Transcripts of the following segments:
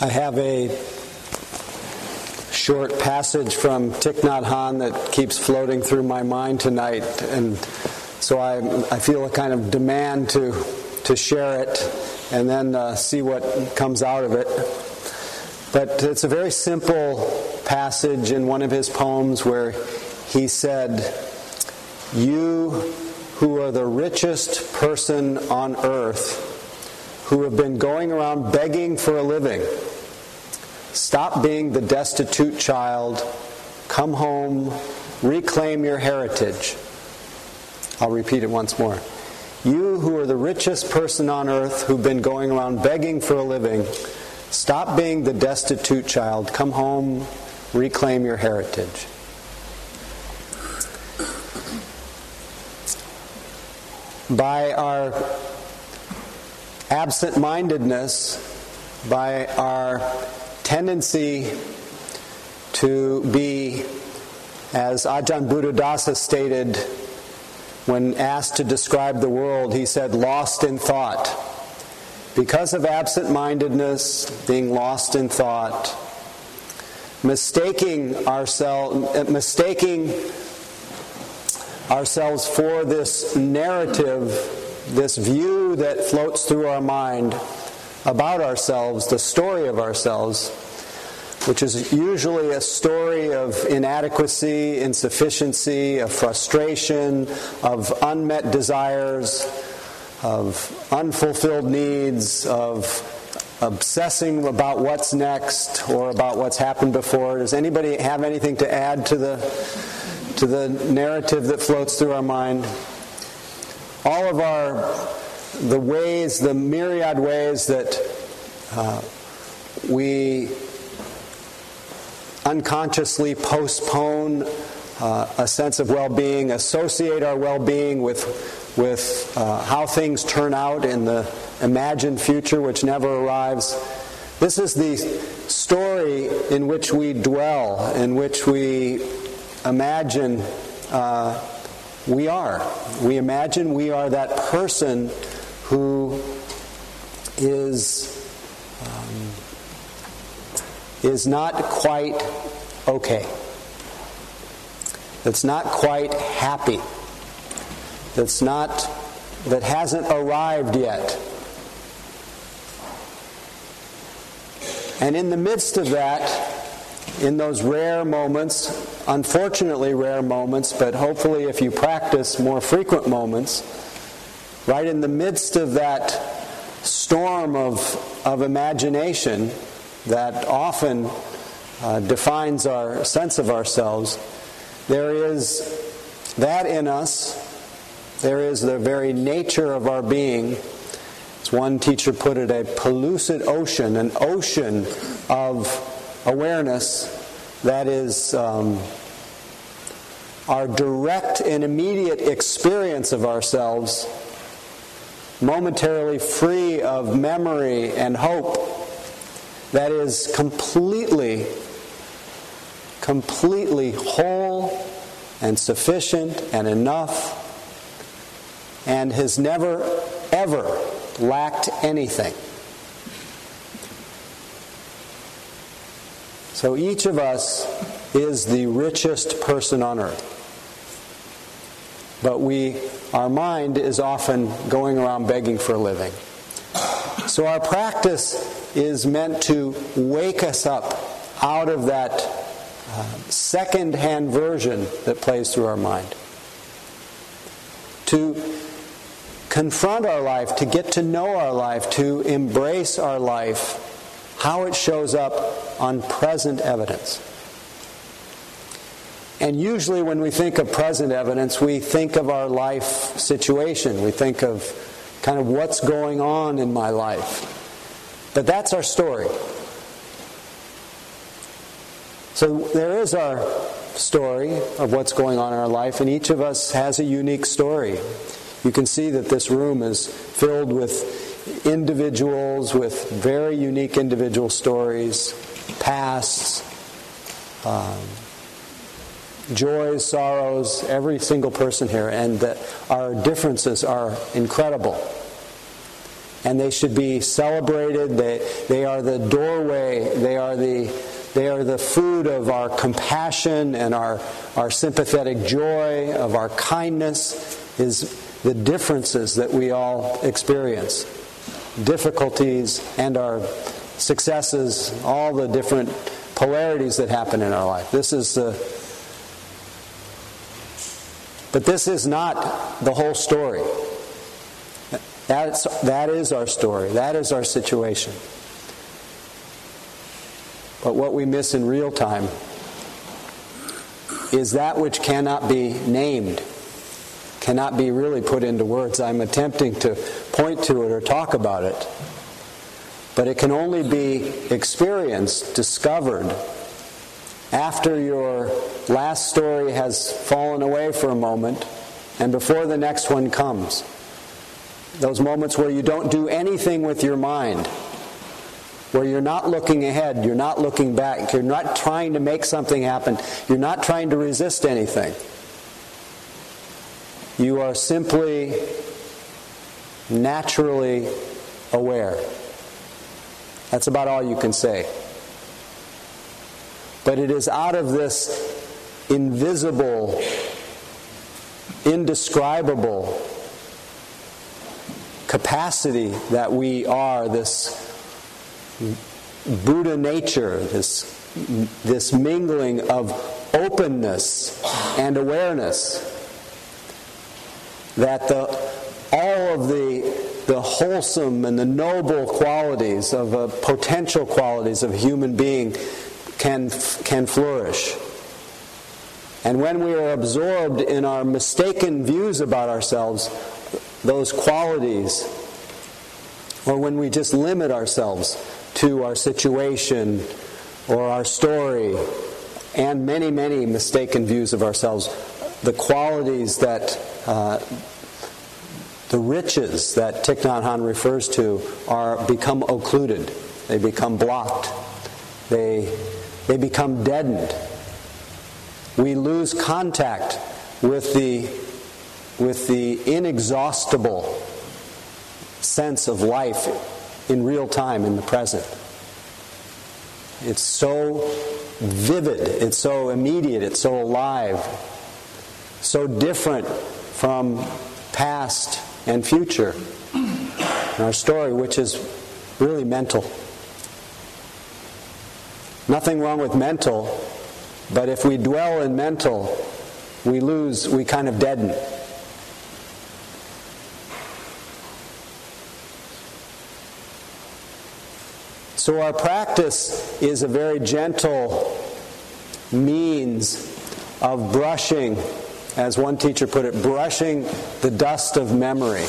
I have a short passage from Thich Nhat that keeps floating through my mind tonight, and so I, I feel a kind of demand to, to share it and then uh, see what comes out of it. But it's a very simple passage in one of his poems where he said, You who are the richest person on earth, who have been going around begging for a living, Stop being the destitute child. Come home. Reclaim your heritage. I'll repeat it once more. You who are the richest person on earth who've been going around begging for a living, stop being the destitute child. Come home. Reclaim your heritage. By our absent mindedness, by our tendency to be, as Ajahn Buddhadasa stated when asked to describe the world, he said, lost in thought. Because of absent mindedness, being lost in thought, mistaking ourselves, mistaking ourselves for this narrative, this view that floats through our mind about ourselves, the story of ourselves, which is usually a story of inadequacy, insufficiency, of frustration, of unmet desires, of unfulfilled needs, of obsessing about what's next or about what's happened before. Does anybody have anything to add to the to the narrative that floats through our mind? All of our the ways, the myriad ways that uh, we unconsciously postpone uh, a sense of well being, associate our well being with, with uh, how things turn out in the imagined future, which never arrives. This is the story in which we dwell, in which we imagine uh, we are. We imagine we are that person who is um, is not quite okay. That's not quite happy. That's not that hasn't arrived yet. And in the midst of that, in those rare moments, unfortunately rare moments, but hopefully if you practice more frequent moments, right in the midst of that storm of, of imagination that often uh, defines our sense of ourselves, there is that in us. There is the very nature of our being. As one teacher put it, a pellucid ocean, an ocean of awareness that is um, our direct and immediate experience of ourselves momentarily free of memory and hope that is completely, completely whole and sufficient and enough and has never, ever lacked anything. So each of us is the richest person on earth. But we, our mind is often going around begging for a living. So our practice is meant to wake us up out of that uh, second hand version that plays through our mind. To confront our life, to get to know our life, to embrace our life, how it shows up on present evidence. And usually, when we think of present evidence, we think of our life situation. We think of kind of what's going on in my life. But that's our story. So there is our story of what's going on in our life, and each of us has a unique story. You can see that this room is filled with individuals with very unique individual stories, pasts. Um, joys, sorrows, every single person here, and that our differences are incredible. and they should be celebrated. They, they are the doorway, they are the, they are the food of our compassion and our, our sympathetic joy, of our kindness, is the differences that we all experience. Difficulties and our successes, all the different polarities that happen in our life. This is the. But this is not the whole story. That's, that is our story. That is our situation. But what we miss in real time is that which cannot be named, cannot be really put into words. I'm attempting to point to it or talk about it. But it can only be experienced, discovered, after your last story has fallen away for a moment and before the next one comes. Those moments where you don't do anything with your mind, where you're not looking ahead, you're not looking back, you're not trying to make something happen, you're not trying to resist anything. You are simply naturally aware. That's about all you can say. But it is out of this invisible, indescribable capacity that we are, this Buddha nature, this, this mingling of openness and awareness, that the, all of the the wholesome and the noble qualities of uh, potential qualities of a human being can, can flourish. And when we are absorbed in our mistaken views about ourselves, those qualities, or when we just limit ourselves to our situation or our story, and many, many mistaken views of ourselves, the qualities that uh, the riches that Thich Nhat Hanh refers to are become occluded. They become blocked. They, they become deadened. We lose contact with the, with the inexhaustible sense of life in real time, in the present. It's so vivid, it's so immediate, it's so alive, so different from past and future in our story, which is really mental. Nothing wrong with mental, but if we dwell in mental, we lose, we kind of deaden. So, our practice is a very gentle means of brushing as one teacher put it, brushing the dust of memory.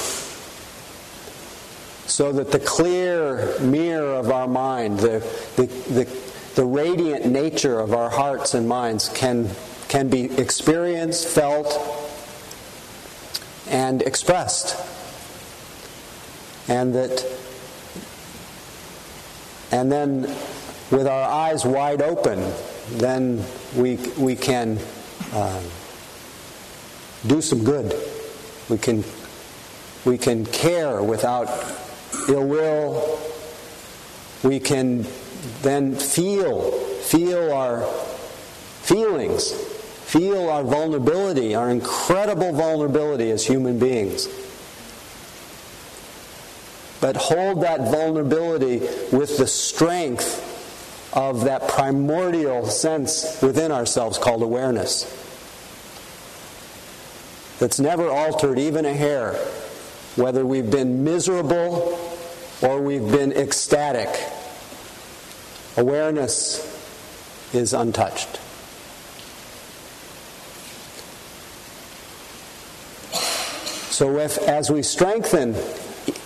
So that the clear mirror of our mind, the, the, the, the radiant nature of our hearts and minds can, can be experienced, felt, and expressed. And that, and then with our eyes wide open, then we, we can. Uh, do some good. We can, we can care without ill will. We can then feel, feel our feelings, feel our vulnerability, our incredible vulnerability as human beings. But hold that vulnerability with the strength of that primordial sense within ourselves called awareness that's never altered even a hair, whether we've been miserable or we've been ecstatic. Awareness is untouched. So, if, as we strengthen,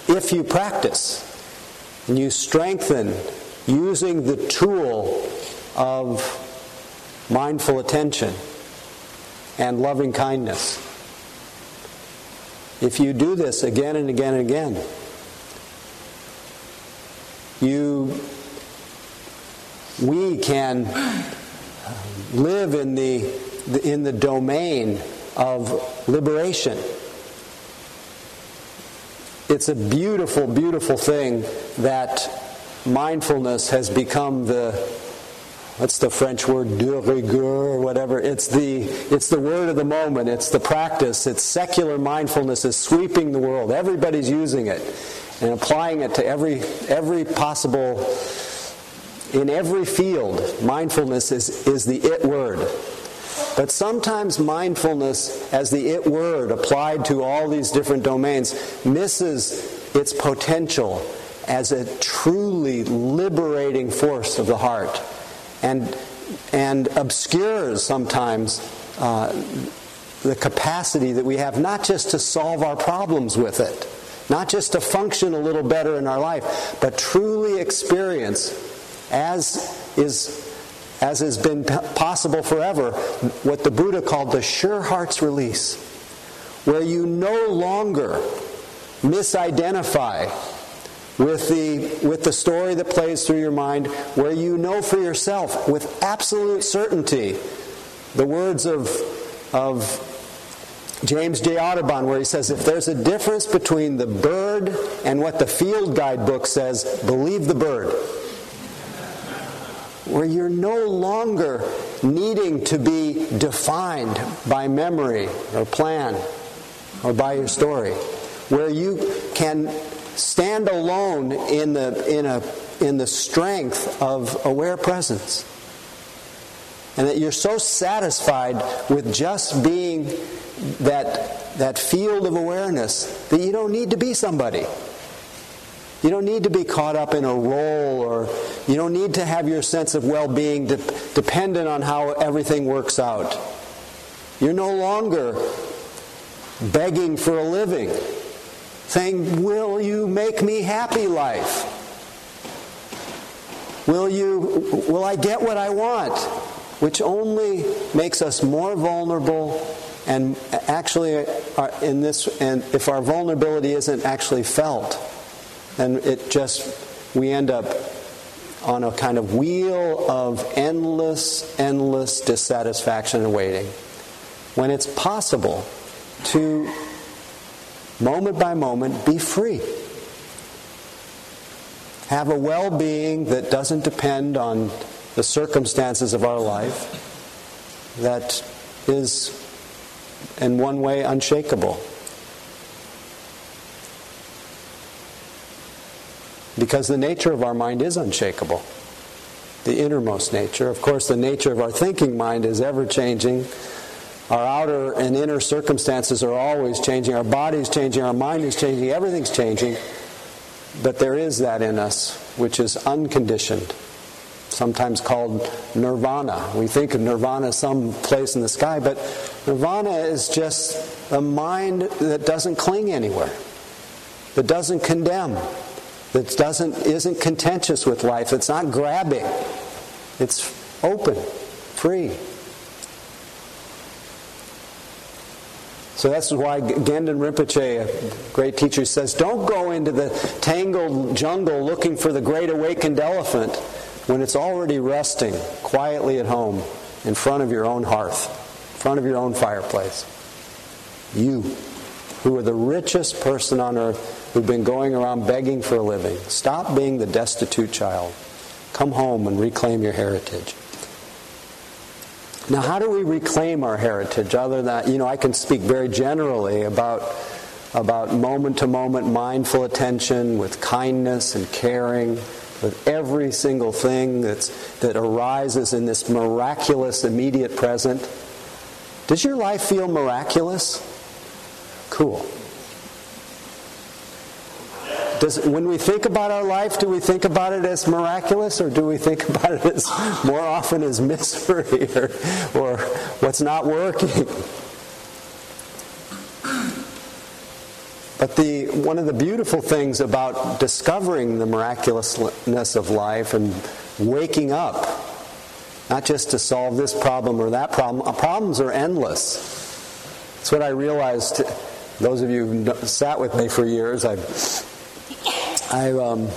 if you practice, and you strengthen using the tool of mindful attention and loving kindness, if you do this again and again and again, you we can live in the in the domain of liberation. it's a beautiful, beautiful thing that mindfulness has become the what's the French word? De rigueur whatever. It's the it's the word of the moment. It's the practice. It's secular mindfulness is sweeping the world. Everybody's using it and applying it to every every possible in every field mindfulness is is the it word. But sometimes mindfulness as the it word applied to all these different domains misses its potential as a truly liberating force of the heart and, and obscures sometimes uh, the capacity that we have not just to solve our problems with it, not just to function a little better in our life, but truly experience, as is as has been possible forever, what the Buddha called the sure heart's release, where you no longer misidentify with the, with the story that plays through your mind, where you know for yourself with absolute certainty the words of, of James J. Audubon, where he says, if there's a difference between the bird and what the field guidebook says, believe the bird. Where you're no longer needing to be defined by memory or plan or by your story. Where you can stand alone in the, in, a, in the strength of aware presence. And that you're so satisfied with just being that, that field of awareness that you don't need to be somebody. You don't need to be caught up in a role, or you don't need to have your sense of well being de- dependent on how everything works out. You're no longer begging for a living saying, Will you make me happy, life? Will you will I get what I want? Which only makes us more vulnerable and actually uh, in this and if our vulnerability isn't actually felt, then it just we end up on a kind of wheel of endless, endless dissatisfaction and waiting. When it's possible to moment by moment, be free. Have a well being that doesn't depend on the circumstances of our life, that is, in one way, unshakable. Because the nature of our mind is unshakable. The innermost nature. Of course, the nature of our thinking mind is ever changing our outer and inner circumstances are always changing. Our body's changing. Our mind is changing. Everything's changing. But there is that in us which is unconditioned, sometimes called nirvana. We think of nirvana some place in the sky, but nirvana is just a mind that doesn't cling anywhere, that doesn't condemn, that doesn't isn't contentious with life. It's not grabbing. It's open, free. So that's why Gendun Rinpoche, a great teacher, says don't go into the tangled jungle looking for the great awakened elephant when it's already resting quietly at home in front of your own hearth, in front of your own fireplace. You, who are the richest person on earth, who've been going around begging for a living, stop being the destitute child. Come home and reclaim your heritage. Now, how do we reclaim our heritage other than, you know, I can speak very generally about, about moment to moment mindful attention with kindness and caring, with every single thing that's, that arises in this miraculous immediate present. Does your life feel miraculous? Cool. Does, when we think about our life, do we think about it as miraculous or do we think about it as more often as misery or, or what's not working? But the, one of the beautiful things about discovering the miraculousness of life and waking up, not just to solve this problem or that problem, uh, problems are endless. That's what I realized. Those of you who sat with me for years, I've I um,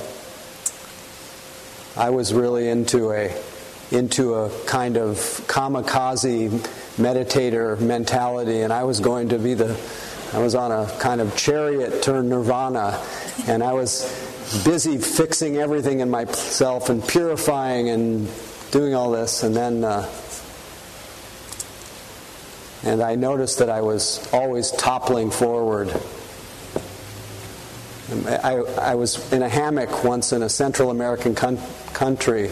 I was really into a into a kind of kamikaze meditator mentality, and I was going to be the I was on a kind of chariot to nirvana, and I was busy fixing everything in myself and purifying and doing all this, and then. Uh, and I noticed that I was always toppling forward. I, I was in a hammock once in a Central American con- country,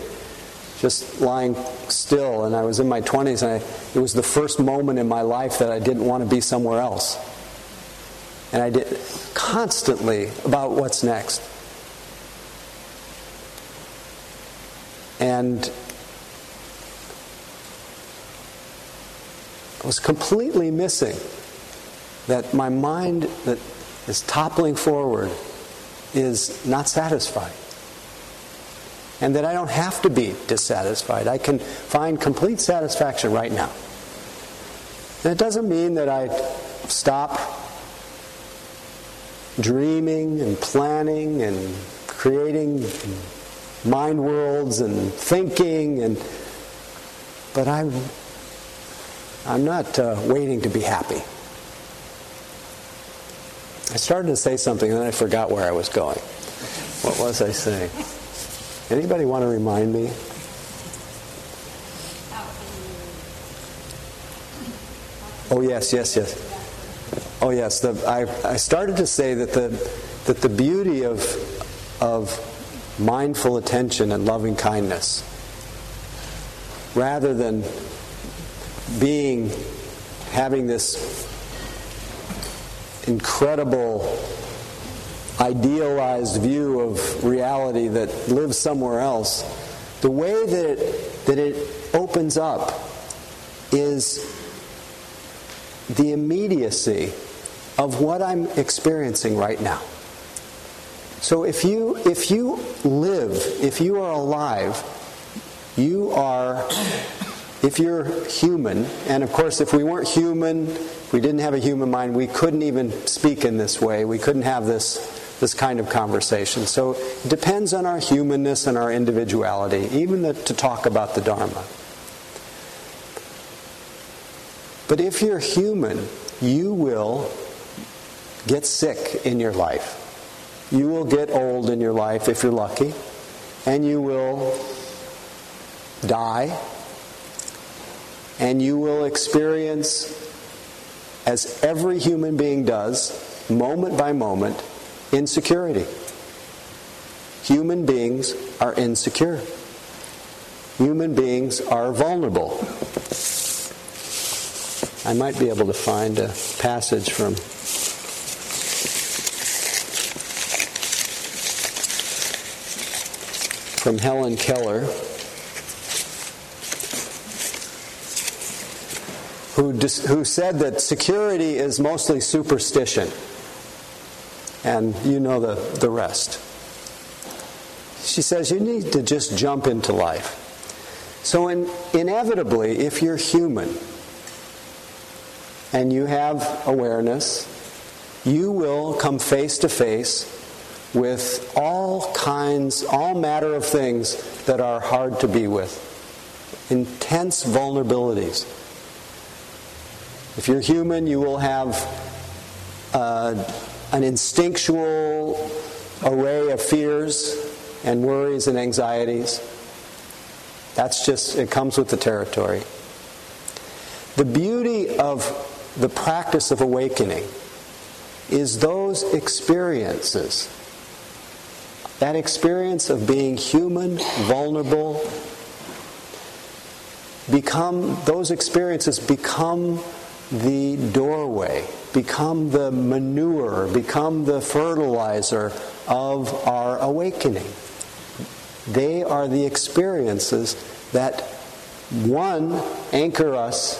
just lying still, and I was in my 20s, and I, it was the first moment in my life that I didn't want to be somewhere else. And I did constantly about what's next. And I was completely missing that my mind that is toppling forward is not satisfied and that I don't have to be dissatisfied. I can find complete satisfaction right now. And it doesn't mean that I stop dreaming and planning and creating mind worlds and thinking and but I'm I'm not uh, waiting to be happy. I started to say something and then I forgot where I was going. What was I saying? Anybody want to remind me? Oh yes, yes, yes. Oh yes. The, I, I started to say that the that the beauty of of mindful attention and loving kindness, rather than being having this incredible idealized view of reality that lives somewhere else, the way that it, that it opens up is the immediacy of what I'm experiencing right now. So if you if you live, if you are alive, you are if you're human, and of course if we weren't human, we didn't have a human mind, we couldn't even speak in this way. We couldn't have this this kind of conversation. So it depends on our humanness and our individuality, even the, to talk about the Dharma. But if you're human, you will get sick in your life. You will get old in your life if you're lucky, and you will die, and you will experience, as every human being does, moment by moment, insecurity. Human beings are insecure. Human beings are vulnerable. I might be able to find a passage from from Helen Keller who, dis- who said that security is mostly superstition and you know the, the rest. She says you need to just jump into life. So, in, inevitably, if you're human and you have awareness, you will come face to face with all kinds, all matter of things that are hard to be with. Intense vulnerabilities. If you're human, you will have uh, an instinctual array of fears and worries and anxieties. That's just, it comes with the territory. The beauty of the practice of awakening is those experiences. That experience of being human, vulnerable, become, those experiences become the doorway become the manure, become the fertilizer of our awakening. They are the experiences that, one, anchor us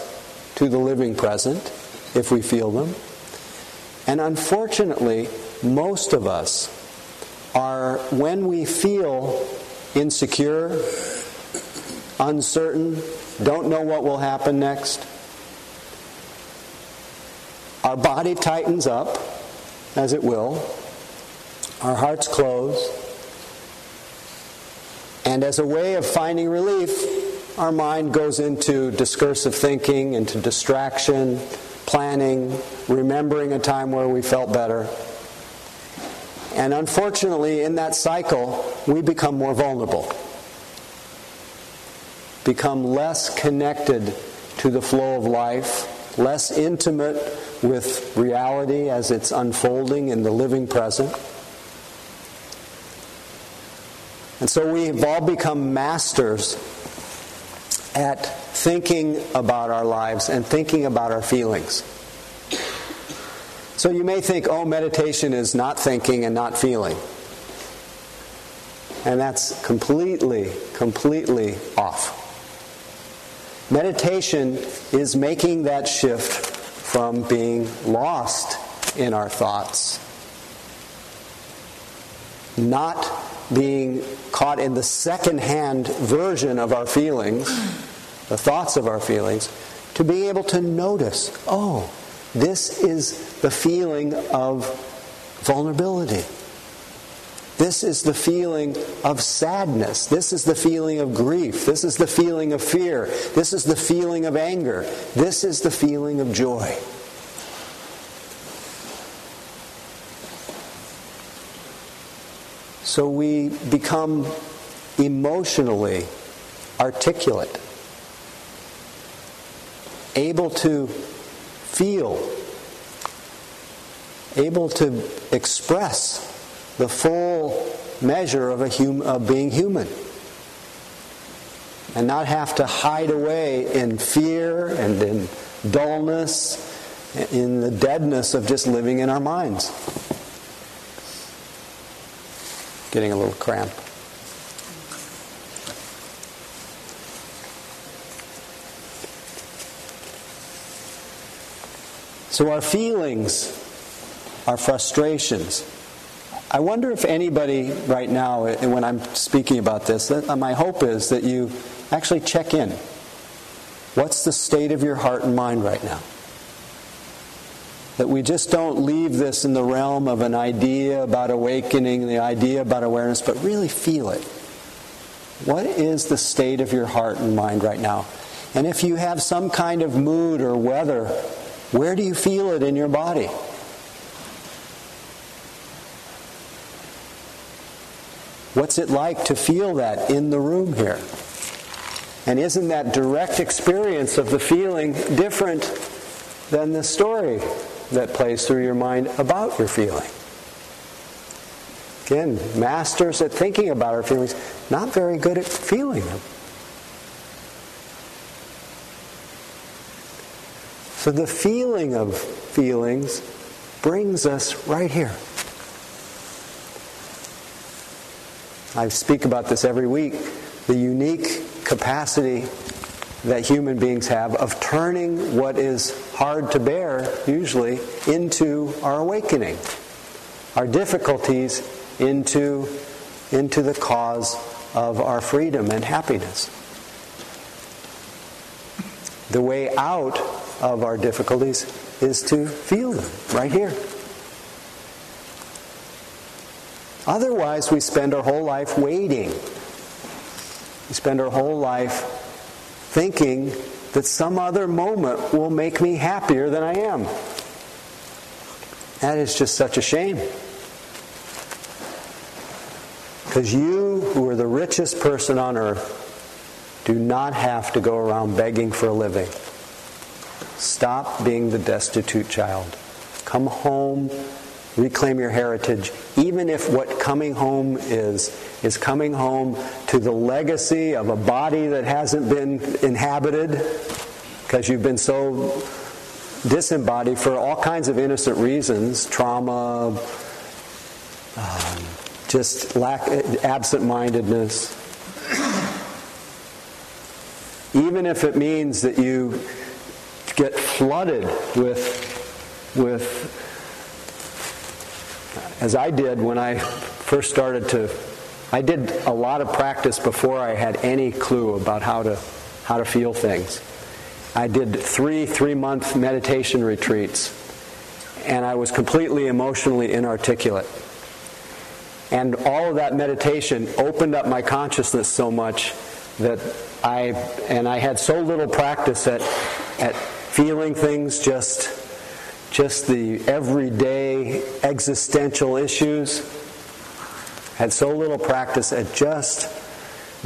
to the living present, if we feel them. And unfortunately, most of us are, when we feel insecure, uncertain, don't know what will happen next, our body tightens up, as it will. Our hearts close. And as a way of finding relief, our mind goes into discursive thinking, into distraction, planning, remembering a time where we felt better. And unfortunately, in that cycle, we become more vulnerable, become less connected to the flow of life, less intimate with reality as it's unfolding in the living present. And so we've all become masters at thinking about our lives and thinking about our feelings. So you may think, oh, meditation is not thinking and not feeling. And that's completely, completely off. Meditation is making that shift from being lost in our thoughts, not being caught in the second-hand version of our feelings, the thoughts of our feelings, to being able to notice, oh, this is the feeling of vulnerability. This is the feeling of sadness. This is the feeling of grief. This is the feeling of fear. This is the feeling of anger. This is the feeling of joy. So we become emotionally articulate, able to feel, able to express the full measure of, a hum, of being human. And not have to hide away in fear and in dullness, in the deadness of just living in our minds getting a little cramp. So, our feelings, our frustrations. I wonder if anybody right now, eh, when I'm speaking about this, uh, my hope is that you actually check in. What's the state of your heart and mind right now? That we just don't leave this in the realm of an idea about awakening, the idea about awareness, but really feel it. What is the state of your heart and mind right now? And if you have some kind of mood or weather, where do you feel it in your body? What's it like to feel that in the room here? And isn't that direct experience of the feeling different than the story that plays through your mind about your feeling. Again, masters at thinking about our feelings, not very good at feeling them. So the feeling of feelings brings us right here. I speak about this every week the unique capacity that human beings have of turning what is hard to bear, usually, into our awakening, our difficulties into, into the cause of our freedom and happiness. The way out of our difficulties is to feel them right here. Otherwise, we spend our whole life waiting. We spend our whole life thinking that some other moment will make me happier than I am. That is just such a shame. Because you, who are the richest person on earth, do not have to go around begging for a living. Stop being the destitute child. Come home reclaim your heritage, even if what coming home is, is coming home to the legacy of a body that hasn't been inhabited because you've been so disembodied for all kinds of innocent reasons trauma, um, just lack, absent mindedness. Even if it means that you get flooded with, with as I did when I first started to I did a lot of practice before I had any clue about how to how to feel things. I did three three month meditation retreats, and I was completely emotionally inarticulate. And all of that meditation opened up my consciousness so much that I and I had so little practice at at feeling things, just, just the everyday existential issues. Had so little practice at just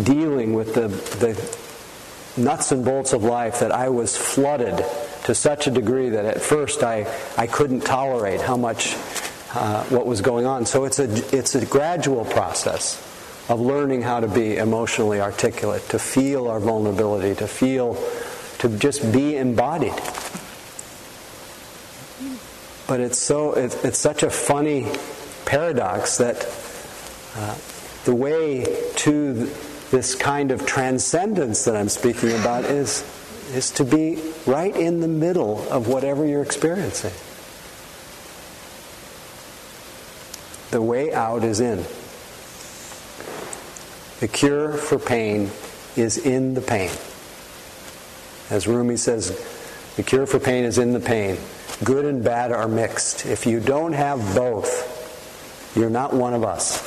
dealing with the, the nuts and bolts of life that I was flooded to such a degree that at first I, I couldn't tolerate how much uh, what was going on. So it's a, it's a gradual process of learning how to be emotionally articulate, to feel our vulnerability, to feel, to just be embodied. But it's so it, it's such a funny paradox that uh, the way to this kind of transcendence that I'm speaking about is is to be right in the middle of whatever you're experiencing. The way out is in. The cure for pain is in the pain. As Rumi says, the cure for pain is in the pain. Good and bad are mixed. If you don't have both, you're not one of us.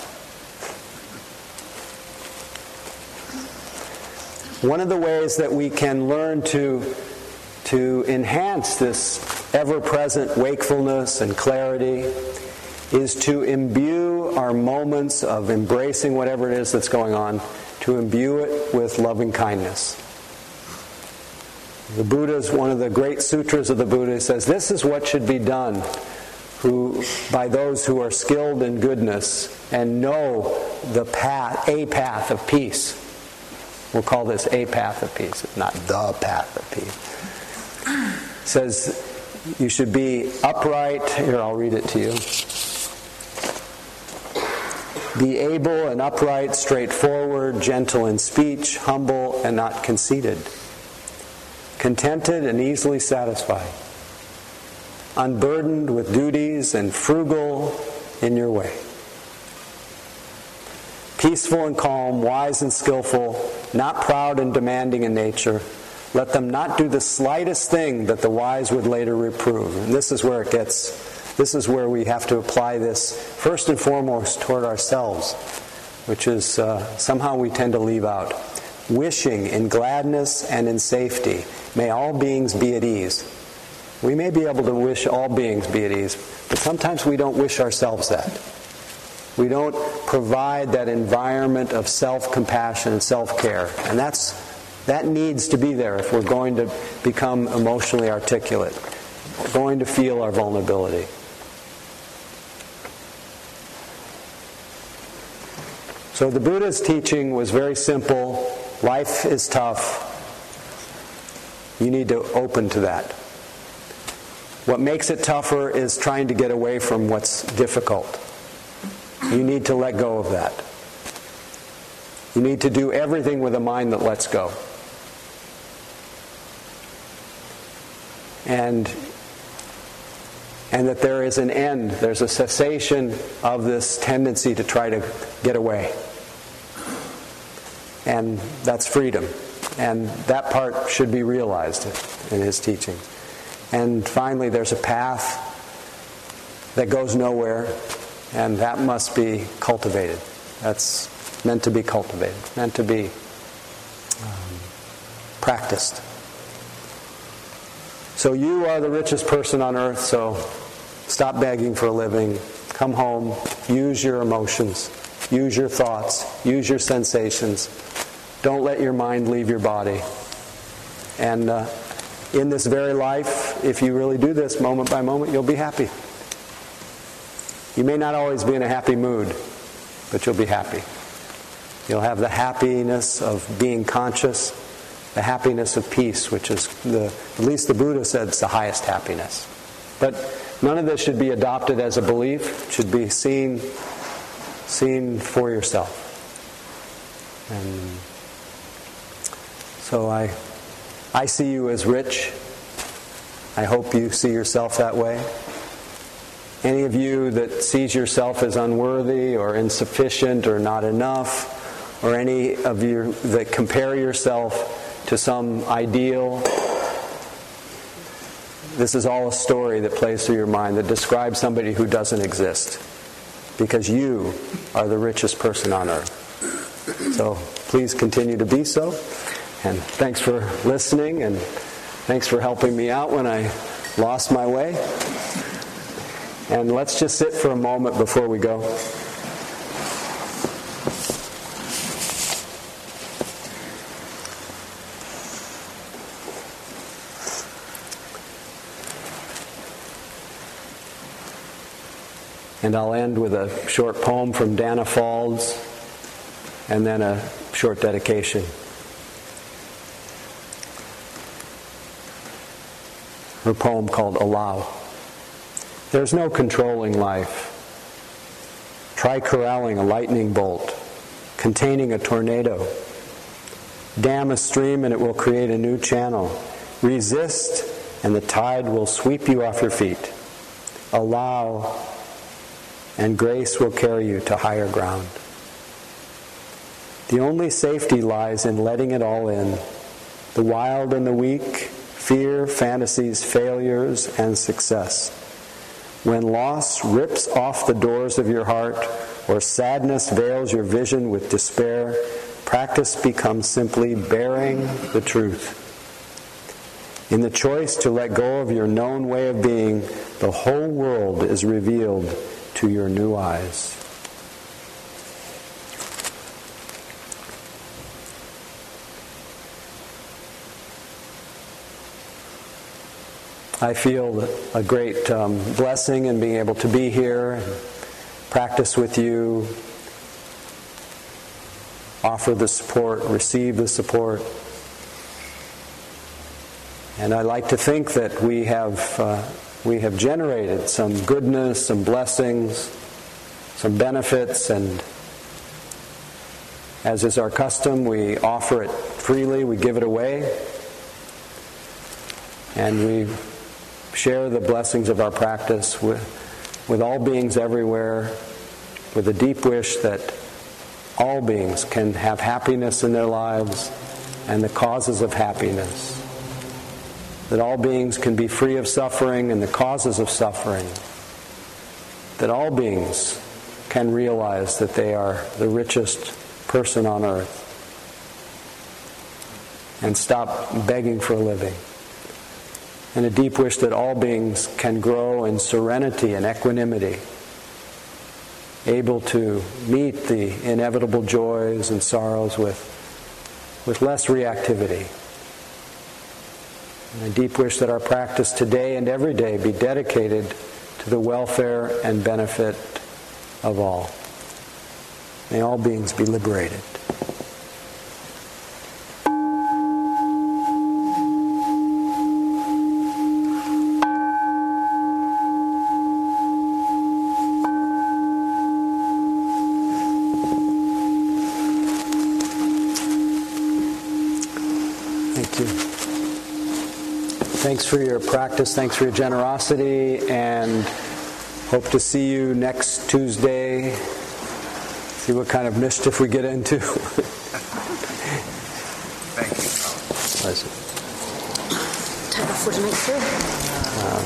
One of the ways that we can learn to, to enhance this ever present wakefulness and clarity is to imbue our moments of embracing whatever it is that's going on, to imbue it with loving kindness. The Buddha's one of the great sutras of the Buddha says this is what should be done who by those who are skilled in goodness and know the path a path of peace. We'll call this a path of peace, not the path of peace. says you should be upright. Here, I'll read it to you. Be able and upright, straightforward, gentle in speech, humble and not conceited, contented and easily satisfied, unburdened with duties and frugal in your way. Peaceful and calm, wise and skillful, not proud and demanding in nature. Let them not do the slightest thing that the wise would later reprove. And this is where it gets this is where we have to apply this first and foremost toward ourselves, which is uh, somehow we tend to leave out. Wishing in gladness and in safety, may all beings be at ease. We may be able to wish all beings be at ease, but sometimes we don't wish ourselves that. We don't provide that environment of self compassion and self care. And that's, that needs to be there if we're going to become emotionally articulate, we're going to feel our vulnerability. So the Buddha's teaching was very simple. Life is tough. You need to open to that. What makes it tougher is trying to get away from what's difficult. You need to let go of that. You need to do everything with a mind that lets go. And and that there is an end, there's a cessation of this tendency to try to get away. And that's freedom. And that part should be realized in his teaching. And finally, there's a path that goes nowhere, and that must be cultivated. That's meant to be cultivated, meant to be um, practiced. So you are the richest person on earth, so stop begging for a living. Come home, use your emotions, use your thoughts, use your sensations. Don't let your mind leave your body. And uh, in this very life, if you really do this moment by moment, you'll be happy. You may not always be in a happy mood, but you'll be happy. You'll have the happiness of being conscious, the happiness of peace, which is the, at least the Buddha said, it's the highest happiness. But none of this should be adopted as a belief, it should be seen, seen for yourself. And so I, I see you as rich. I hope you see yourself that way. Any of you that sees yourself as unworthy or insufficient or not enough, or any of you that compare yourself to some ideal, this is all a story that plays through your mind that describes somebody who doesn't exist. Because you are the richest person on earth. So please continue to be so. And thanks for listening and Thanks for helping me out when I lost my way. And let's just sit for a moment before we go. And I'll end with a short poem from Danna Faulds and then a short dedication. Her poem called Allow. There's no controlling life. Try corralling a lightning bolt, containing a tornado. Dam a stream and it will create a new channel. Resist and the tide will sweep you off your feet. Allow and grace will carry you to higher ground. The only safety lies in letting it all in the wild and the weak, fear, fantasies, failures, and success. When loss rips off the doors of your heart or sadness veils your vision with despair, practice becomes simply bearing the truth. In the choice to let go of your known way of being, the whole world is revealed to your new eyes. I feel a great um, blessing in being able to be here and practice with you, offer the support, receive the support. And I like to think that we have uh, we have generated some goodness, some blessings, some benefits, and as is our custom, we offer it freely, we give it away, and we share the blessings of our practice with, with all beings everywhere, with a deep wish that all beings can have happiness in their lives and the causes of happiness that all beings can be free of suffering and the causes of suffering, that all beings can realize that they are the richest person on earth and stop begging for a living. And a deep wish that all beings can grow in serenity and equanimity, able to meet the inevitable joys and sorrows with, with less reactivity. And a deep wish that our practice today and every day be dedicated to the welfare and benefit of all. May all beings be liberated. Thanks for your practice. Thanks for your generosity. And hope to see you next Tuesday. See what kind of mischief we get into. Thank you. Pleasure. Take off for to make. Um,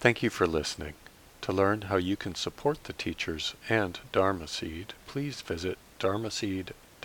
thank you for listening. To learn how you can support the teachers and Dharma Seed, please visit dharma dharmaseed.org